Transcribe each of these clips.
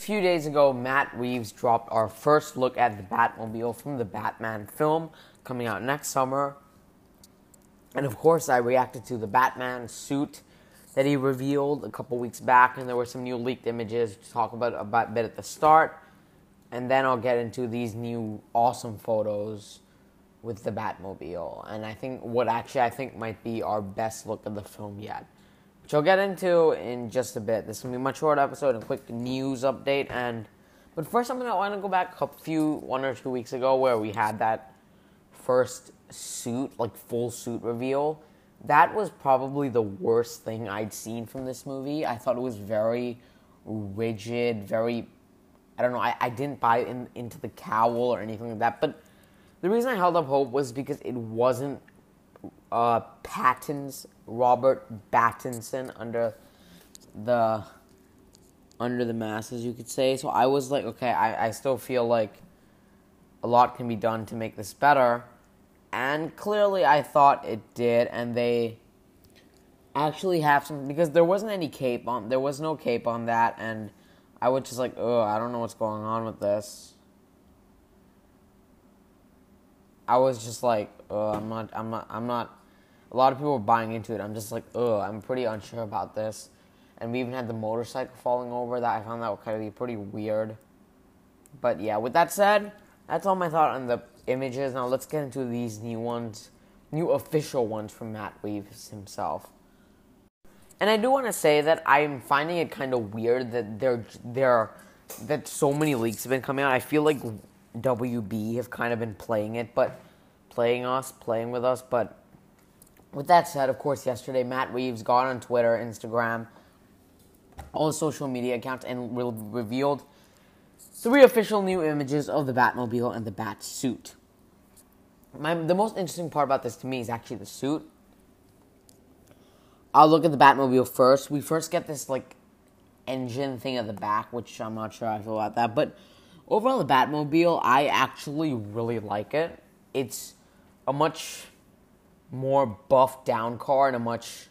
A few days ago, Matt Reeves dropped our first look at the Batmobile from the Batman film coming out next summer. And of course, I reacted to the Batman suit that he revealed a couple weeks back, and there were some new leaked images to talk about a bit at the start. And then I'll get into these new awesome photos with the Batmobile. And I think what actually I think might be our best look of the film yet. Which I'll get into in just a bit. This is gonna be a much shorter episode, a quick news update, and but first I'm gonna want to go back a few one or two weeks ago where we had that first suit, like full suit reveal. That was probably the worst thing I'd seen from this movie. I thought it was very rigid, very I don't know, I, I didn't buy in, into the cowl or anything like that, but the reason I held up hope was because it wasn't uh, Pattin's Robert Pattinson under the under the masses, you could say. So I was like, okay, I, I still feel like a lot can be done to make this better. And clearly I thought it did, and they actually have some because there wasn't any cape on there was no cape on that and I was just like, oh, I don't know what's going on with this. I was just like, oh, I'm not, I'm not, I'm not. A lot of people were buying into it. I'm just like, oh, I'm pretty unsure about this. And we even had the motorcycle falling over that. I found that would kind of be pretty weird. But yeah, with that said, that's all my thought on the images. Now let's get into these new ones, new official ones from Matt Reeves himself. And I do want to say that I'm finding it kind of weird that there, there, that so many leaks have been coming out. I feel like WB have kind of been playing it, but playing us, playing with us. But with that said, of course, yesterday Matt Reeves got on Twitter, Instagram, all social media accounts, and re- revealed three official new images of the Batmobile and the Bat suit. My, the most interesting part about this to me is actually the suit. I'll look at the Batmobile first. We first get this like engine thing at the back, which I'm not sure I feel about that, but overall, the Batmobile, I actually really like it. It's a much more buffed down car and a much.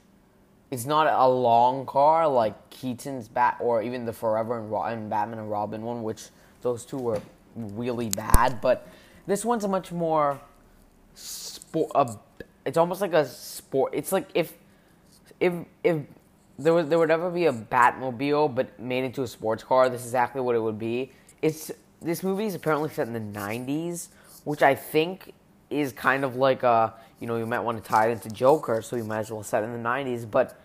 It's not a long car like Keaton's Bat or even the Forever and, and Batman and Robin one, which those two were really bad. But this one's a much more sport. It's almost like a sport. It's like if if if there was there would ever be a Batmobile but made into a sports car, this is exactly what it would be. It's this movie is apparently set in the 90s, which I think is kind of like a, you know, you might want to tie it into Joker, so you might as well set it in the 90s. But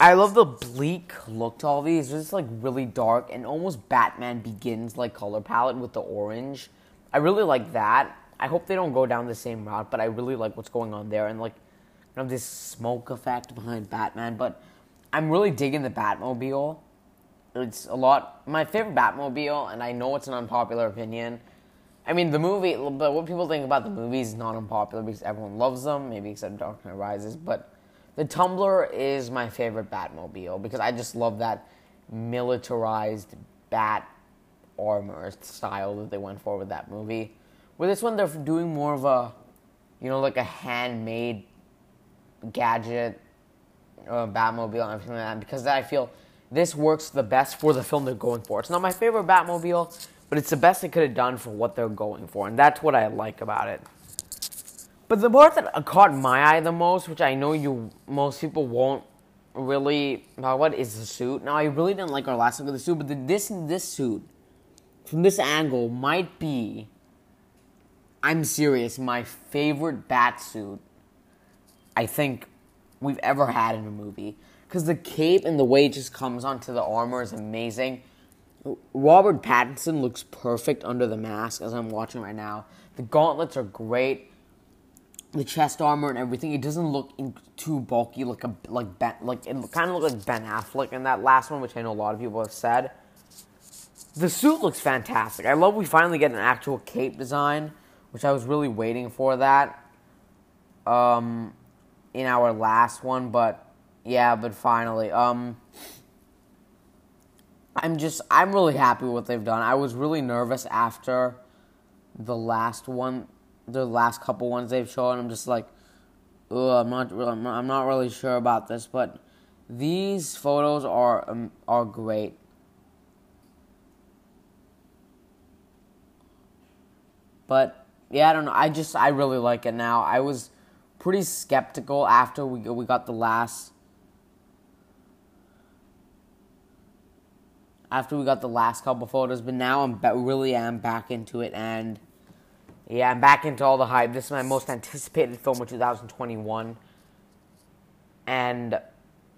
I love the bleak look to all these. It's just like really dark and almost Batman Begins like color palette with the orange. I really like that. I hope they don't go down the same route, but I really like what's going on there and like you know this smoke effect behind Batman. But I'm really digging the Batmobile it's a lot. My favorite Batmobile, and I know it's an unpopular opinion. I mean, the movie, but what people think about the movies is not unpopular because everyone loves them, maybe except Dark Knight Rises. But the Tumbler is my favorite Batmobile because I just love that militarized bat armor style that they went for with that movie. With this one, they're doing more of a, you know, like a handmade gadget, uh, Batmobile, and everything like that because I feel this works the best for the film they're going for. It's not my favorite Batmobile, but it's the best they could have done for what they're going for, and that's what I like about it. But the part that caught my eye the most, which I know you most people won't really about what is the suit. Now I really didn't like our last look of the suit, but the, this this suit from this angle might be I'm serious, my favorite bat suit I think we've ever had in a movie because the cape and the way it just comes onto the armor is amazing. Robert Pattinson looks perfect under the mask as I'm watching right now. The gauntlets are great. The chest armor and everything. It doesn't look too bulky, like a like Ben, like it kind of looks like Ben Affleck in that last one, which I know a lot of people have said. The suit looks fantastic. I love we finally get an actual cape design, which I was really waiting for that. Um, in our last one, but yeah, but finally, um, I'm just I'm really happy with what they've done. I was really nervous after the last one, the last couple ones they've shown. I'm just like, I'm not really, I'm not really sure about this, but these photos are um, are great. But yeah, I don't know. I just I really like it now. I was pretty skeptical after we we got the last after we got the last couple photos, but now I'm really am back into it and yeah, I'm back into all the hype. This is my most anticipated film of 2021. And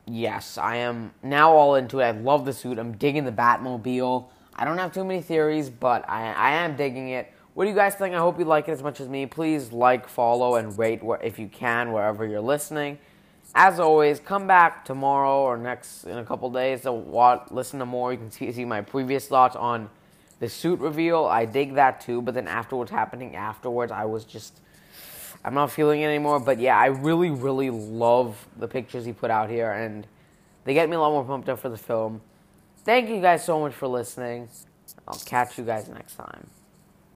yes, I am now all into it. I love the suit. I'm digging the Batmobile. I don't have too many theories, but I, I am digging it. What do you guys think? I hope you like it as much as me. Please like, follow, and rate where, if you can wherever you're listening. As always, come back tomorrow or next in a couple days to watch, listen to more. You can see, see my previous thoughts on the suit reveal, I dig that too, but then after what's happening afterwards, I was just. I'm not feeling it anymore, but yeah, I really, really love the pictures he put out here, and they get me a lot more pumped up for the film. Thank you guys so much for listening. I'll catch you guys next time.